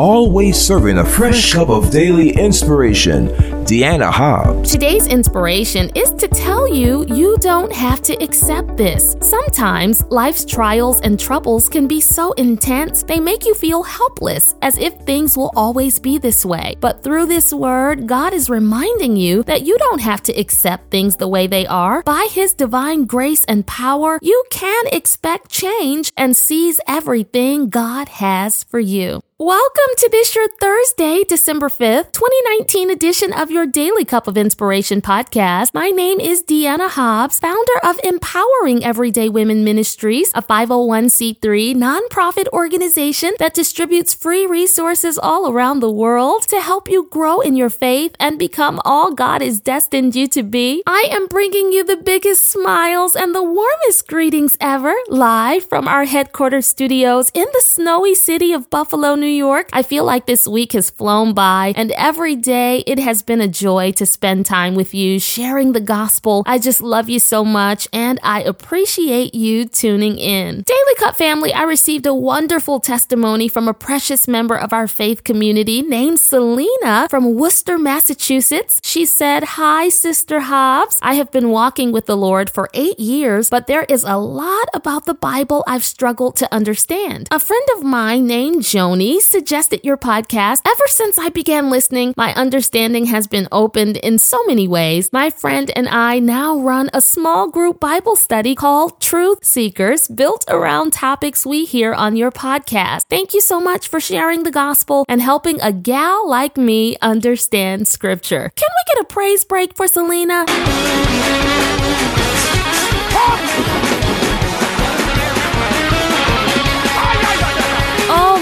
always serving a fresh cup of daily inspiration, Dianna Hobbs. Today's inspiration is to tell you you don't have to accept this. Sometimes life's trials and troubles can be so intense they make you feel helpless, as if things will always be this way. But through this word, God is reminding you that you don't have to accept things the way they are. By His divine grace and power, you can expect change and seize everything God has for you. Welcome to this your Thursday, December 5th, 2019 edition of your Daily Cup of Inspiration podcast. My name is Dianna Hobbs, founder of Empowering Everyday Women Ministries, a 501c3 nonprofit organization that distributes free resources all around the world to help you grow in your faith and become all God has destined you to be. I am bringing you the biggest smiles and the warmest greetings ever, live from our headquarters studios in the snowy city of Buffalo, New York. I feel like this week has flown by, and every day it has been a joy to spend time with you, sharing the gospel. I just love you so much, and I appreciate you tuning in. Daily Cup family, I received a wonderful testimony from a precious member of our faith community named Selena from Worcester, Massachusetts. She said, Hi, Sister Hobbs. I have been walking with the Lord for eight years, but there is a lot about the Bible I've struggled to understand. A friend of mine named Joni suggested your podcast. Ever since I began listening, my understanding has been opened in so many ways. My friend and I now run a small group Bible study called Truth Seekers, built around topics we hear on your podcast. Thank you so much for sharing the gospel and helping a gal like me understand scripture. Can we get a praise break for Selena?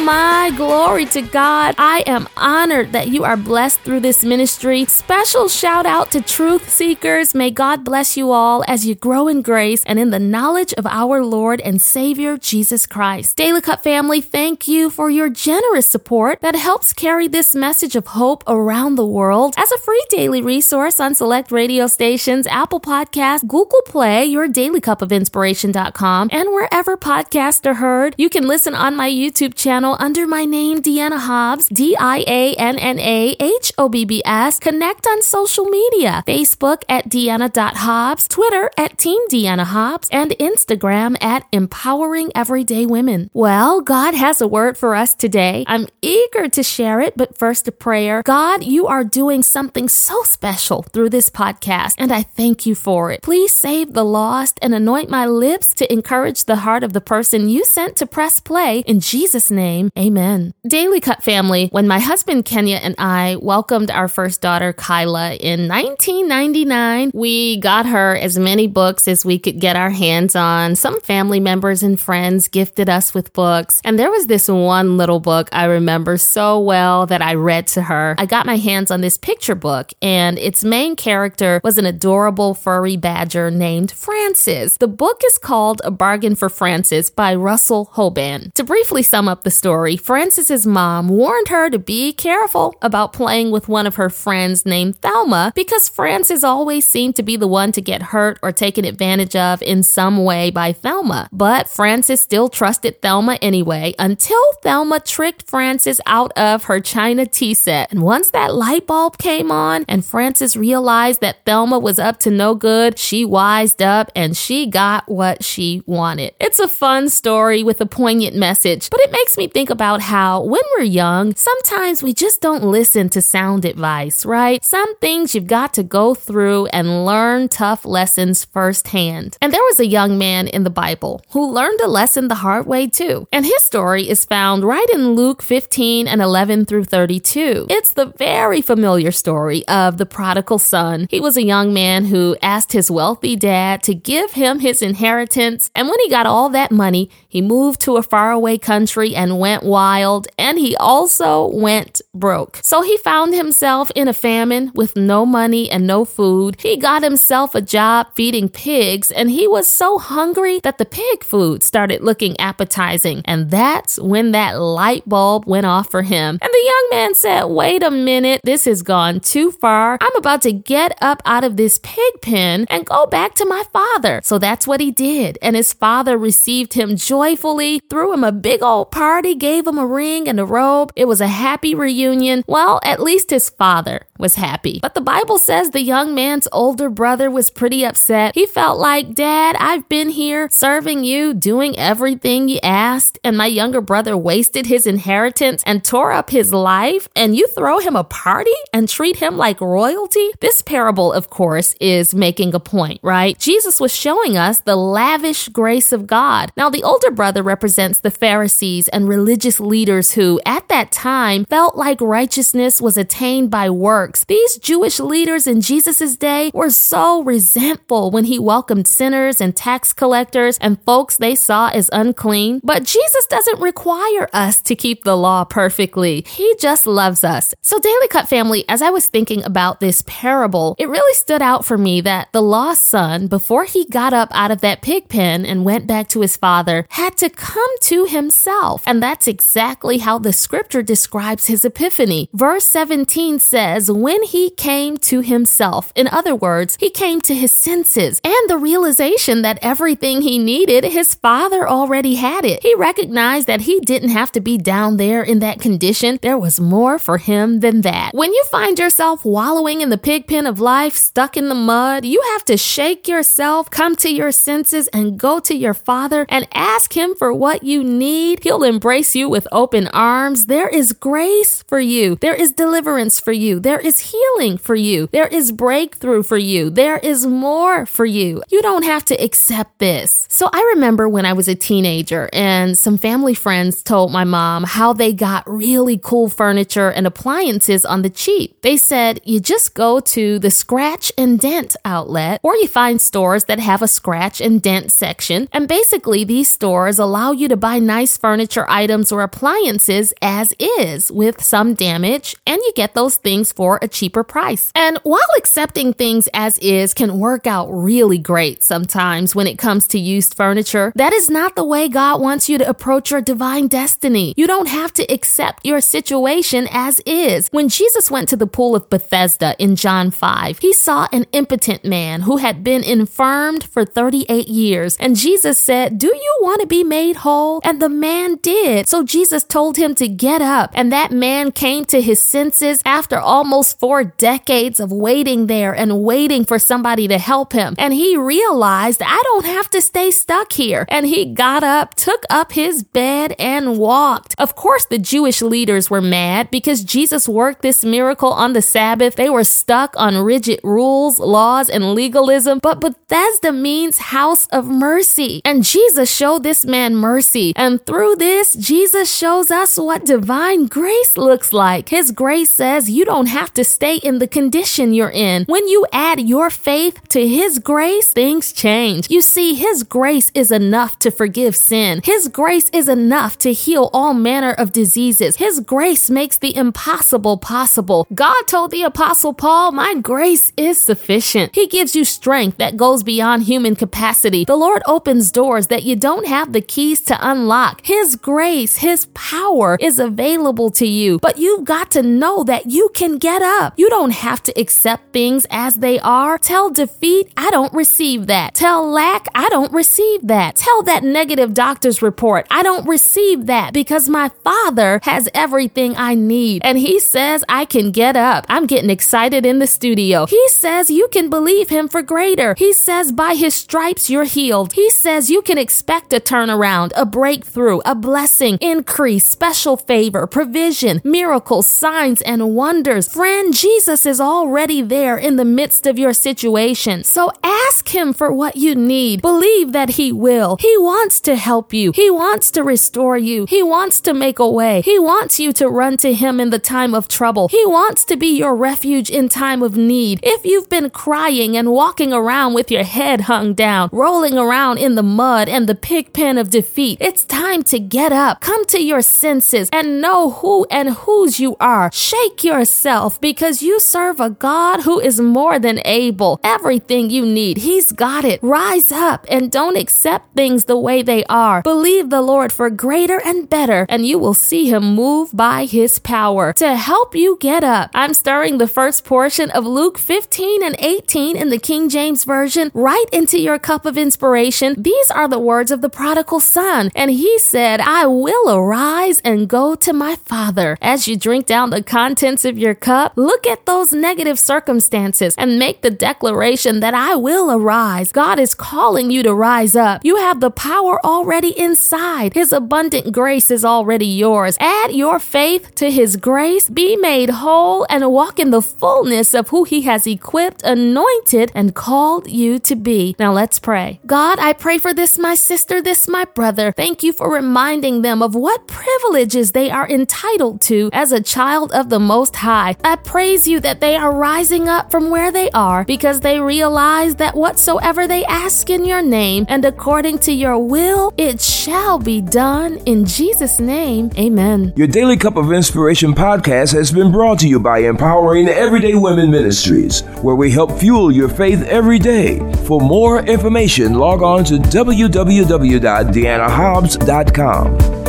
My glory to God. I am honored that you are blessed through this ministry. Special shout out to truth seekers. May God bless you all as you grow in grace and in the knowledge of our Lord and Savior Jesus Christ. Daily Cup family, thank you for your generous support that helps carry this message of hope around the world. As a free daily resource on select radio stations, Apple Podcasts, Google Play, your daily cup of inspiration.com, and wherever podcasts are heard, you can listen on my YouTube channel under my name, Dianna Hobbs, D I A N N A H O B B S. Connect on social media Facebook at Dianna.Hobbs, Twitter at Team Dianna Hobbs, and Instagram at Empowering Everyday Women. Well, God has a word for us today. I'm eager to share it, but first a prayer. God, you are doing something so special through this podcast, and I thank you for it. Please save the lost and anoint my lips to encourage the heart of the person you sent to press play. In Jesus' name, amen. Daily Cup family, when my husband Kenya and I welcomed our first daughter Kyla in 1999, we got her as many books as we could get our hands on. Some family members and friends gifted us with books, and there was this one little book I remember so well that I read to her. I got my hands on this picture book, and its main character was an adorable furry badger named Frances. The book is called A Bargain for Frances by Russell Hoban. To briefly sum up the story, Frances's mom warned her to be careful about playing with one of her friends named Thelma because Frances always seemed to be the one to get hurt or taken advantage of in some way by Thelma. But Frances still trusted Thelma anyway until Thelma tricked Frances out of her china tea set. And once that light bulb came on and Frances realized that Thelma was up to no good, she wised up and she got what she wanted. It's a fun story with a poignant message, but it makes me think about how when we're young, sometimes we just don't listen to sound advice, right? Some things you've got to go through and learn tough lessons firsthand. And there was a young man in the Bible who learned a lesson the hard way too. And his story is found right in Luke 15 and 11 through 32. It's the very familiar story of the prodigal son. He was a young man who asked his wealthy dad to give him his inheritance. And when he got all that money, he moved to a faraway country and went wild. And he also went broke. So he found himself in a famine with no money and no food. He got himself a job feeding pigs, and he was so hungry that the pig food started looking appetizing. And that's when that light bulb went off for him. And the young man said, Wait a minute, this has gone too far. I'm about to get up out of this pig pen and go back to my father. So that's what he did. And his father received him joyfully, threw him a big old party, gave him a ring and a robe. It was a happy reunion. Well, at least his father was happy. But the Bible says the young man's older brother was pretty upset. He felt like, Dad, I've been here serving you, doing everything you asked, and my younger brother wasted his inheritance and tore up his life, and you throw him a party and treat him like royalty? This parable, of course, is making a point, right? Jesus was showing us the lavish grace of God. Now, the older brother represents the Pharisees and religious leaders who, at that time, felt like righteousness was attained by works. These Jewish leaders in Jesus' day were so resentful when he welcomed sinners and tax collectors and folks they saw as unclean. But Jesus doesn't require us to keep the law perfectly. He just loves us. So, Daily Cup family, as I was thinking about this parable, it really stood out for me that the lost son, before he got up out of that pig pen and went back to his father, had to come to himself. And that's exactly how the scripture describes his epiphany. Verse 17 says, When he came to himself, in other words, he came to his senses and the realization that everything he needed, his father already had it. He recognized that he didn't have to be down there in that condition. There was more for him than that. When you find yourself wallowing in the pig pen of life, stuck in the mud, you have to shake yourself, come to your senses, and go to your father and ask him for what you need. He'll embrace you with open arms. There is grace for you. There is deliverance for you. There is healing for you. There is breakthrough for you. There is more for you. You don't have to accept this. So I remember when I was a teenager and some family friends told my mom how they got really cool furniture and appliances on the cheap. They said you just go to the scratch and dent outlet or you find stores that have a scratch and dent section. And basically these stores allow you to buy nice furniture items or appliances as is with some damage and you get those things for a cheaper price. And while accepting things as is can work out really great sometimes when it comes to used furniture, that is not the way God wants you to approach your divine destiny. You don't have to accept your situation as is. When Jesus went to the pool of Bethesda in John 5, he saw an impotent man who had been infirmed for 38 years. And Jesus said, Do you want to be made whole? And the man did. So Jesus told him to get up. And that man came to his senses after almost four decades of waiting there and waiting for somebody to help him. And he realized, I don't have to stay stuck here. And he got up, took up his bed, and walked. Of course, the Jewish leaders were mad because Jesus worked this miracle on the Sabbath. They were stuck on rigid rules, laws, and legalism. But Bethesda means house of mercy. And Jesus showed this man mercy. And through this, Jesus shows us what divine grace looks like. His grace says you don't have to stay in the condition you're in. When you add your faith to His grace, things change. You see, His grace is enough to forgive sin. His grace is enough to heal all manner of diseases. His grace makes the impossible possible. God told the apostle Paul, my grace is sufficient. He gives you strength that goes beyond human capacity. The Lord opens doors that you don't have the keys to unlock. His grace, His power is available to you, but you've got to know that you can get up. You don't have to accept things as they are. Tell defeat, I don't receive that. Tell lack, I don't receive that. Tell that negative doctor's report, I don't receive that because my Father has everything I need. And He says I can get up. I'm getting excited in the studio. He says you can believe Him for greater. He says by His stripes you're healed. He says you can expect a turnaround, a breakthrough, a blessing, increase, special favor, provision, miracles, signs, and wonders. Friend, Jesus is already there in the midst of your situation. So ask Him for what you need. Believe that He will. He wants to help you. He wants to restore you. He wants to make a way. He wants you to run to Him in the time of trouble. He wants to be your refuge in time of need. If you've been crying and walking around with your head hung down, rolling around in the mud and the pig pen of defeat, it's time to get up, come to your senses, and know who and whose you are. Shake yourself because you serve a God who is more than able. Everything you need, He's got it. Rise up and don't accept things the way they are. Believe the Lord for greater and better, and you will see Him move by His power to help you get up. I'm stirring the first portion of Luke 15 and 18 in the King James Version right into your cup of inspiration. These are the words of the prodigal son, and he said, I will arise and go to my Father. As you drink down the contents of your cup, look at those negative circumstances and make the declaration that I will arise. God is calling you to rise up. You have the power already inside. His abundant grace is already yours. Add your faith to His grace, be made whole, and walk in the fullness of who He has equipped, anointed, and called you to be. Now let's pray. God, I pray for this, my sister, this, my brother. Thank you for reminding them of what privileges they are entitled to as a child of the Most High. I praise you that they are rising up from where they are because they realize that whatsoever they ask in your name and according to your will, it shall be done. In Jesus' name, amen. Your Daily Cup of Inspiration podcast has been brought to you by Empowering Everyday Women Ministries, where we help fuel your faith every day. For more information, log on to www.diannahobbs.com.